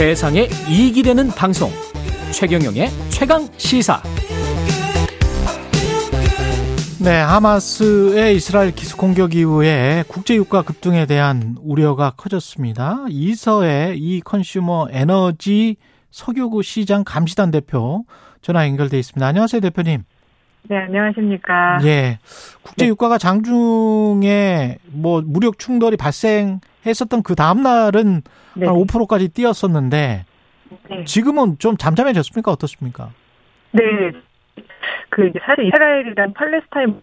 세상에 이익이 되는 방송 최경영의 최강 시사 네, 하마스의 이스라엘 기습 공격 이후에 국제 유가 급등에 대한 우려가 커졌습니다. 이서의 이 컨슈머 에너지 석유구 시장 감시단 대표 전화 연결돼 있습니다. 안녕하세요, 대표님. 네, 안녕하십니까. 예. 국제 유가가 장중에 뭐 무력 충돌이 발생했었던 그 다음 날은 네. 한 5%까지 뛰었었는데 네. 지금은 좀 잠잠해졌습니까? 어떻습니까? 네. 그 이제 사실 이스라엘이란 팔레스타인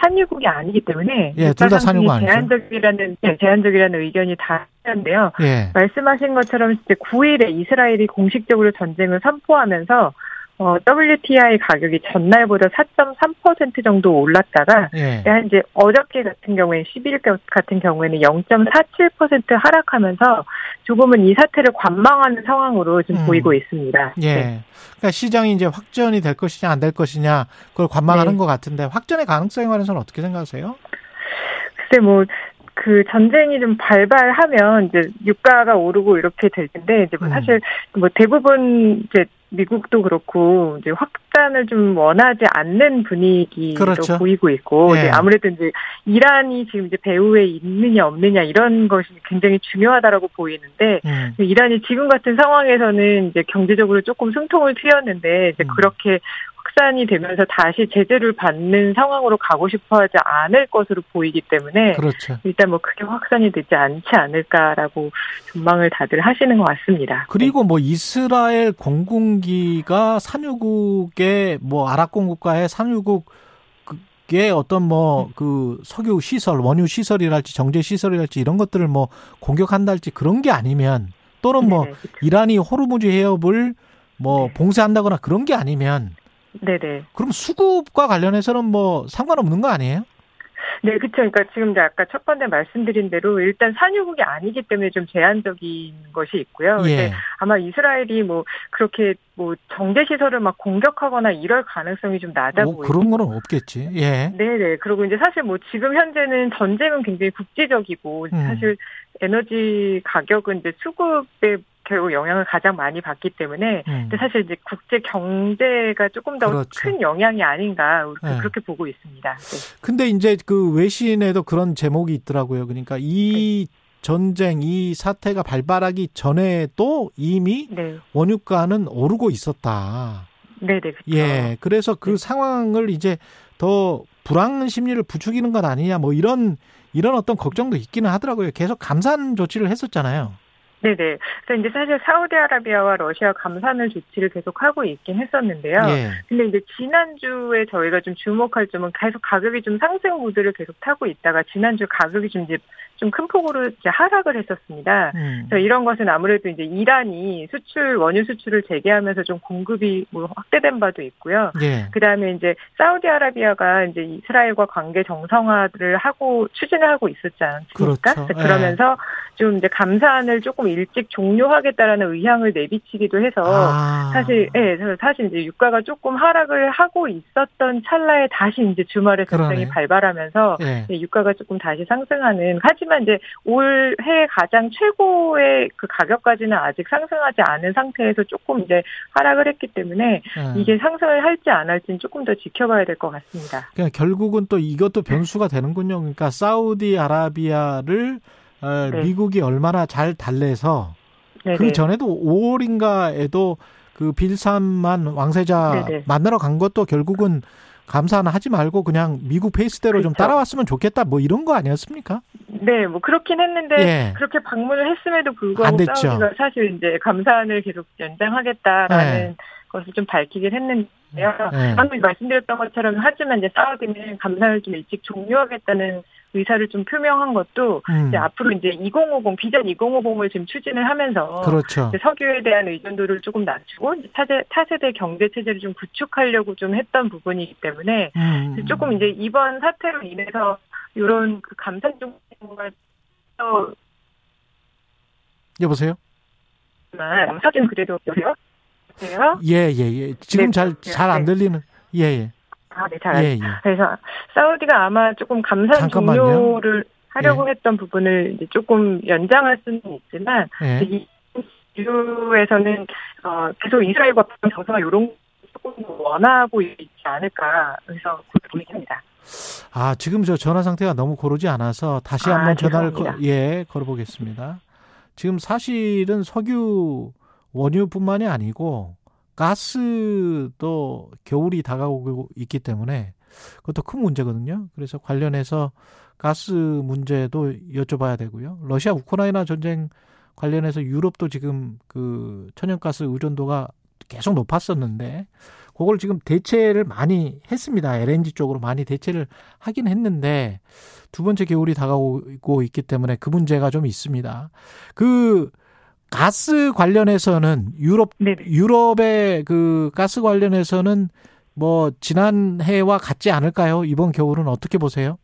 산유국이 아니기 때문에 예, 둘다 산유국 아니죠. 제한적이라는 네, 제한적이라는 의견이 다 있는데요. 예. 말씀하신 것처럼 이제 9일에 이스라엘이 공식적으로 전쟁을 선포하면서 어, WTI 가격이 전날보다 4.3% 정도 올랐다가 예. 한 이제 어저께 같은 경우에 11일 같은 경우에는 0.47% 하락하면서 조금은 이 사태를 관망하는 상황으로 지금 음. 보이고 있습니다. 예. 네. 그러니까 시장이 이제 확전이 될 것이냐 안 될 것이냐 그걸 관망하는 네. 것 같은데 확전의 가능성에 관해서는 어떻게 생각하세요? 글쎄 뭐그 전쟁이 좀 발발하면 이제 유가가 오르고 이렇게 될 텐데 이제 뭐 음. 사실 뭐 대부분 이제 미국도 그렇고 이제 확산을 좀 원하지 않는 분위기로 그렇죠. 보이고 있고 예. 이제 아무래도 이제 이란이 지금 이제 배후에 있느냐 없느냐 이런 것이 굉장히 중요하다라고 보이는데 음. 이란이 지금 같은 상황에서는 이제 경제적으로 조금 숨통을 트였는데 이제 음. 그렇게 확산이 되면서 다시 제재를 받는 상황으로 가고 싶어하지 않을 것으로 보이기 때문에 그렇죠. 일단 뭐 크게 확산이 되지 않지 않을까라고 전망을 다들 하시는 것 같습니다. 그리고 뭐 이스라엘 공군 기가 산유국의 뭐 아랍 공국가의 산유국의 어떤 뭐 그 석유 시설, 원유 시설이랄지 정제 시설이랄지 이런 것들을 뭐 공격한달지 그런 게 아니면 또는 뭐 네네, 그쵸. 이란이 호르무즈 해협을 뭐 네. 봉쇄한다거나 그런 게 아니면 네네. 그럼 수급과 관련해서는 뭐 상관없는 거 아니에요? 네, 그쵸. 그러니까 지금 아까 첫 번째 말씀드린 대로 일단 산유국이 아니기 때문에 좀 제한적인 것이 있고요. 근데 예. 아마 이스라엘이 뭐 그렇게 뭐 정제 시설을 막 공격하거나 이럴 가능성이 좀 낮아 뭐 보이고 그런 거는 없겠지. 예. 네 네. 그리고 이제 사실 뭐 지금 현재는 전쟁은 굉장히 국제적이고 음. 사실 에너지 가격은 이제 수급에 결국 영향을 가장 많이 받기 때문에 음. 근데 사실 이제 국제 경제가 조금 더 그렇죠. 큰 영향이 아닌가 그렇게, 네. 그렇게 보고 있습니다. 네. 근데 이제 그 외신에도 그런 제목이 있더라고요. 그러니까 이 네. 전쟁, 이 사태가 발발하기 전에도 이미 네. 원유가는 오르고 있었다. 네네. 그렇죠. 예. 그래서 그 네. 상황을 이제 더 불안 심리를 부추기는 것 아니냐 뭐 이런 이런 어떤 걱정도 있기는 하더라고요. 계속 감산 조치를 했었잖아요. 네네. 그래서 이제 사실 사우디아라비아와 러시아 감산을 조치를 계속 하고 있긴 했었는데요. 예. 근데 이제 지난주에 저희가 좀 주목할 점은 계속 가격이 좀 상승 모드를 계속 타고 있다가 지난주 가격이 좀 이제 좀 큰 폭으로 이제 하락을 했었습니다. 음. 그래서 이런 것은 아무래도 이제 이란이 수출 원유 수출을 재개하면서 좀 공급이 뭐 확대된 바도 있고요. 예. 그 다음에 이제 사우디아라비아가 이제 이스라엘과 관계 정상화를 하고 추진을 하고 있었지 않습니까? 그렇죠. 그래서 그러면서 좀 이제 감산을 조금 일찍 종료하겠다라는 의향을 내비치기도 해서 아. 사실, 예, 그래서 사실 이제 유가가 조금 하락을 하고 있었던 찰나에 다시 이제 주말에 그러네. 발발하면서 예. 예, 유가가 조금 다시 상승하는 하지만 이제 올해 가장 최고의 그 가격까지는 아직 상승하지 않은 상태에서 조금 이제 하락을 했기 때문에 예. 이게 상승을 할지 안 할지는 조금 더 지켜봐야 될 것 같습니다. 그러니까 결국은 또 이것도 변수가 되는군요. 그러니까 사우디아라비아를 어, 네. 미국이 얼마나 잘 달래서 네네. 그 전에도 5월인가에도 그 빌산만 왕세자 네네. 만나러 간 것도 결국은 감사는 하지 말고 그냥 미국 페이스대로 좀 그렇죠. 따라왔으면 좋겠다 뭐 이런 거 아니었습니까? 네, 뭐 그렇긴 했는데 예. 그렇게 방문을 했음에도 안 불구하고. 사우디가 사실 이제 감사안을 계속 연장하겠다라는 네. 것을 좀 밝히긴 했는데요. 네. 방금 말씀드렸던 것처럼 하지만 이제 사우디는 감사를 좀 일찍 종료하겠다는 의사를 좀 표명한 것도 음, 이제 앞으로 이제 2050 비전 2050을 지금 추진을 하면서 그렇죠. 석유에 대한 의존도를 조금 낮추고 차세, 차세대 경제 체제를 좀 구축하려고 좀 했던 부분이기 때문에 음, 조금 이제 이번 사태로 인해서 이런 그 감산 또 여보세요? 사진 그래도 여보세요? 여보세요? 예, 예, 예. 지금 네, 잘 잘안 네. 들리는. 예, 예. 아, 네, 잘 예, 예. 그래서 사우디가 아마 조금 감산. 종료를 하려고 했던 부분을 이제 조금 연장할 수는 있지만 예. 이 유에서는 어, 계속 이스라엘과 정상화 이런 조금 원하고 있지 않을까 그래서 그렇게 분위기입니다. 아 지금 저 전화 상태가 너무 고르지 않아서 다시 아, 한번 전화를 죄송합니다. 거, 예 걸어보겠습니다. 지금 사실은 석유 원유뿐만이 아니고 가스도 겨울이 다가오고 있기 때문에 그것도 큰 문제거든요. 그래서 관련해서 가스 문제도 여쭤봐야 되고요. 러시아 우크라이나 전쟁 관련해서 유럽도 지금 그 천연가스 의존도가 계속 높았었는데 그걸 지금 대체를 많이 했습니다. LNG 쪽으로 많이 대체를 하긴 했는데 두 번째 겨울이 다가오고 있기 때문에 그 문제가 좀 있습니다. 그 가스 관련해서는 유럽 네. 유럽의 그 가스 관련해서는 뭐 지난해와 같지 않을까요? 이번 겨울은 어떻게 보세요?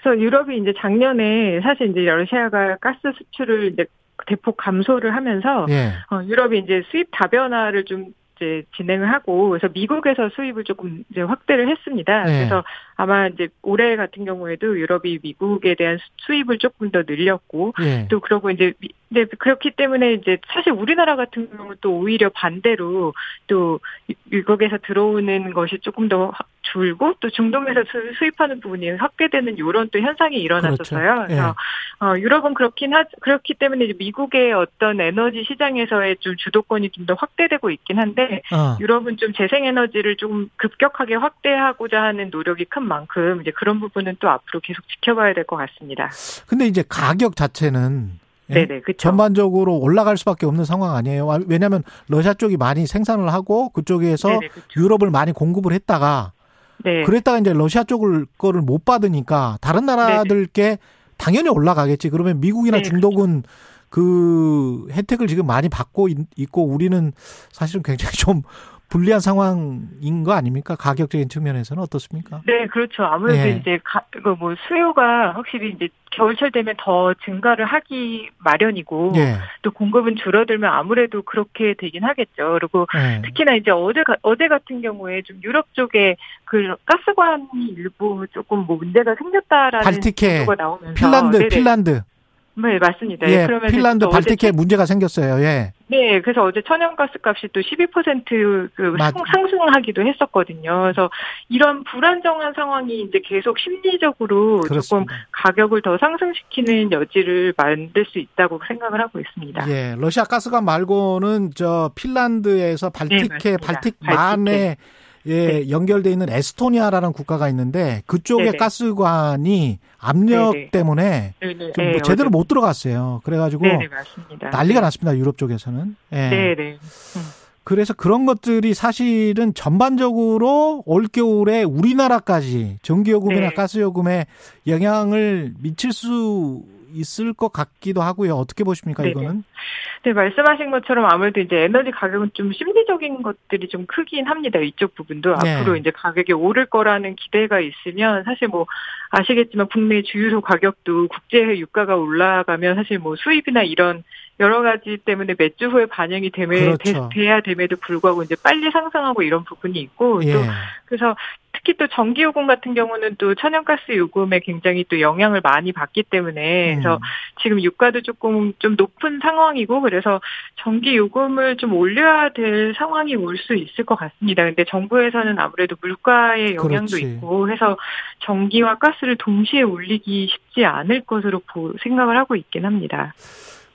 그래서 유럽이 이제 작년에 사실 이제 러시아가 가스 수출을 이제 대폭 감소를 하면서 예. 어, 유럽이 이제 수입 다변화를 좀 이제 진행을 하고 그래서 미국에서 수입을 조금 이제 확대를 했습니다. 네. 그래서 아마 이제 올해 같은 경우에도 유럽이 미국에 대한 수- 수입을 조금 더 늘렸고 예. 또 그러고 이제 미- 네, 그렇기 때문에 이제 사실 우리나라 같은 경우는 또 오히려 반대로 또 유- 미국에서 들어오는 것이 조금 더 확- 줄고 또 중동에서 수- 수입하는 부분이 확대되는 이런 또 현상이 일어났었어요. 그렇죠. 그래서 어, 유럽은 그렇긴 하 그렇기 때문에 미국의 어떤 에너지 시장에서의 좀 주도권이 좀 더 확대되고 있긴 한데 어. 유럽은 좀 재생에너지를 좀 급격하게 확대하고자 하는 노력이 큰 만큼 이제 그런 부분은 또 앞으로 계속 지켜봐야 될 것 같습니다. 근데 이제 가격 자체는 예? 네네 그렇죠. 전반적으로 올라갈 수밖에 없는 상황 아니에요. 아, 왜냐하면 러시아 쪽이 많이 생산을 하고 그쪽에서 네네 그렇죠. 유럽을 많이 공급을 했다가 네. 그랬다가 이제 러시아 쪽을 거를 못 받으니까 다른 나라들께 당연히 올라가겠지. 그러면 미국이나 네, 중독은 그 혜택을 지금 많이 받고 있- 있고 우리는 사실은 굉장히 좀 불리한 상황인 거 아닙니까? 가격적인 측면에서는 어떻습니까? 네, 그렇죠. 아무래도 예. 이제 가, 그뭐 수요가 확실히 이제 겨울철 되면 더 증가를 하기 마련이고 예. 또 공급은 줄어들면 아무래도 그렇게 되긴 하겠죠. 그리고 예. 특히나 이제 어제 가- 어제 같은 경우에 좀 유럽 쪽에 그 가스관이 일부 조금 뭐 문제가 생겼다라는 발티케, 보도가 나오면서 핀란드, 네네. 핀란드. 네 맞습니다. 예. 그러면 핀란드 발티케 문제가 생겼어요. 예. 네, 그래서 어제 천연가스 값이 또 12%그 맞- 상승하기도 했었거든요. 그래서 이런 불안정한 상황이 이제 계속 심리적으로 조금 그렇습니다. 가격을 더 상승시키는 여지를 만들 수 있다고 생각을 하고 있습니다. 예, 러시아 가스관 말고는 저 핀란드에서 발틱해 네, 맞습니다. 발틱만 에 예, 연결돼 있는 에스토니아라는 국가가 있는데 그쪽의 네네. 가스관이 압력 네네. 때문에 네네. 좀 뭐 제대로 못 들어갔어요. 그래가지고. 난리가 났습니다. 유럽 쪽에서는. 예. 네네. 그래서 그런 것들이 사실은 전반적으로 올겨울에 우리나라까지 전기요금이나 네. 가스요금에 영향을 미칠 수 있을 것 같기도 하고요. 어떻게 보십니까, 네네. 이거는? 네, 말씀하신 것처럼 아무래도 이제 에너지 가격은 좀 심리적인 것들이 좀 크긴 합니다. 이쪽 부분도 네. 앞으로 이제 가격이 오를 거라는 기대가 있으면 사실 뭐 아시겠지만 국내 주유소 가격도 국제해 유가가 올라가면 사실 뭐 수입이나 이런 여러 가지 때문에 몇 주 후에 반영이 되매, 그렇죠. 돼, 야 됨에도 불구하고 이제 빨리 상승하고 이런 부분이 있고 또 예. 그래서 특히 또 전기 요금 같은 경우는 또 천연가스 요금에 굉장히 또 영향을 많이 받기 때문에 그래서 음. 지금 유가도 조금 좀 높은 상황이고 그래서 전기 요금을 좀 올려야 될 상황이 올 수 있을 것 같습니다. 근데 정부에서는 아무래도 물가의 영향도 그렇지. 있고 해서 전기와 가스를 동시에 올리기 쉽지 않을 것으로 보- 생각을 하고 있긴 합니다.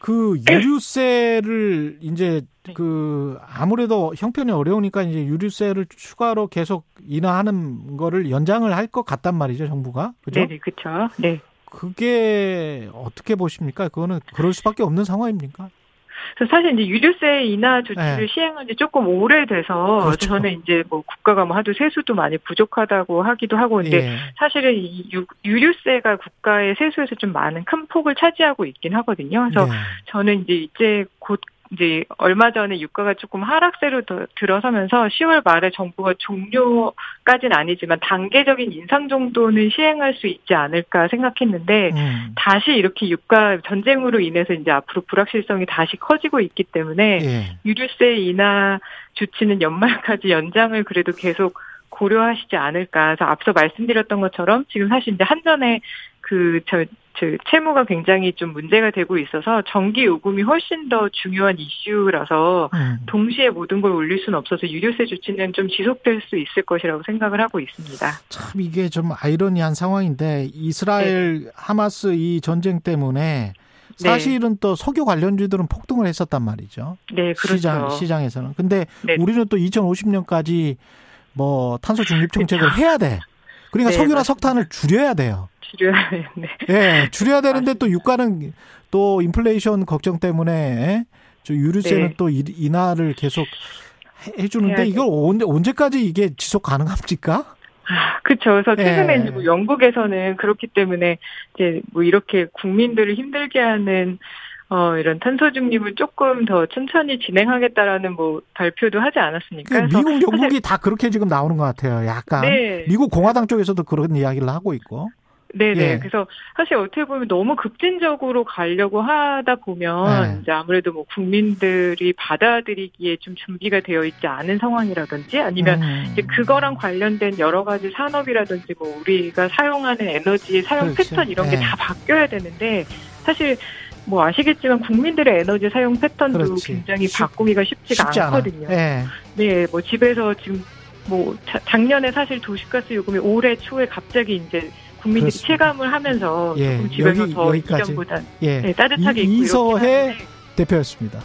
그 유류세를 이제 네. 그 아무래도 형편이 어려우니까 이제 유류세를 추가로 계속 인하하는 거를 연장을 할 것 같단 말이죠, 정부가. 그죠? 네네 그렇죠. 네. 그게 어떻게 보십니까? 그거는 그럴 수밖에 없는 상황입니까? 그래서 사실 이제 유류세 인하 조치를 네. 시행한 지 조금 오래돼서 그렇죠. 저는 이제 뭐 국가가 뭐 하도 세수도 많이 부족하다고 하기도 하고 근데 예. 사실은 이 유, 유류세가 국가의 세수에서 좀 많은 큰 폭을 차지하고 있긴 하거든요. 그래서 네. 저는 이제 이제 곧 이제 얼마 전에 유가가 조금 하락세로 더 들어서면서 10월 말에 정부가 종료까지는 아니지만 단계적인 인상 정도는 시행할 수 있지 않을까 생각했는데 음. 다시 이렇게 유가 전쟁으로 인해서 이제 앞으로 불확실성이 다시 커지고 있기 때문에 예. 유류세 인하 조치는 연말까지 연장을 그래도 계속 고려하시지 않을까. 그래서 앞서 말씀드렸던 것처럼 지금 사실 이제 한전에 그 저 저 채무가 굉장히 좀 문제가 되고 있어서 전기 요금이 훨씬 더 중요한 이슈라서 음. 동시에 모든 걸 올릴 수는 없어서 유류세 조치는 좀 지속될 수 있을 것이라고 생각을 하고 있습니다. 참 이게 좀 아이러니한 상황인데 이스라엘 하마스 이 전쟁 때문에 네. 사실은 또 석유 관련주들은 폭등을 했었단 말이죠. 네, 그렇죠. 시장 시장에서는. 근데 네. 우리는 또 2050년까지 뭐 탄소 중립 정책을 해야 돼. 그러니까 네, 석유나 맞습니다. 석탄을 줄여야 돼요. 줄여야 네. 예, 줄여야 되는데 또 유가는 또 인플레이션 걱정 때문에 저 유류세는 네. 또 이- 인하를 계속 해- 해주는데. 이걸 언제 언제까지 이게 지속 가능합니까? 아, 그렇죠. 그래서 최근에 예. 뭐 영국에서는 그렇기 때문에 이제 뭐 이렇게 국민들을 힘들게 하는 어 이런 탄소 중립을 조금 더 천천히 진행하겠다라는 뭐 발표도 하지 않았습니까? 그 그래서 미국, 영국이 다 그렇게 지금 나오는 것 같아요. 약간 네. 미국 공화당 쪽에서도 그런 이야기를 하고 있고. 네네. 예. 그래서 사실 어떻게 보면 너무 급진적으로 가려고 하다 보면 네. 이제 아무래도 뭐 국민들이 받아들이기에 좀 준비가 되어 있지 않은 상황이라든지 아니면 음. 이제 그거랑 관련된 여러 가지 산업이라든지 뭐 우리가 사용하는 에너지 사용 그렇죠. 패턴 이런 게 네. 다 바뀌어야 되는데 사실 뭐 아시겠지만 국민들의 에너지 사용 패턴도 그렇지. 굉장히 쉽- 바꾸기가 쉽지가 쉽지. 않거든요. 예. 네, 뭐 집에서 지금 뭐 자- 작년에 사실 도시가스 요금이 올해 초에 갑자기 이제 국민들이 그렇습니다. 체감을 하면서 예, 조금 집에서 여기- 더 여기까지. 이전보다 예. 네, 따뜻하게 이- 있고 이렇긴 이서해 대표였습니다.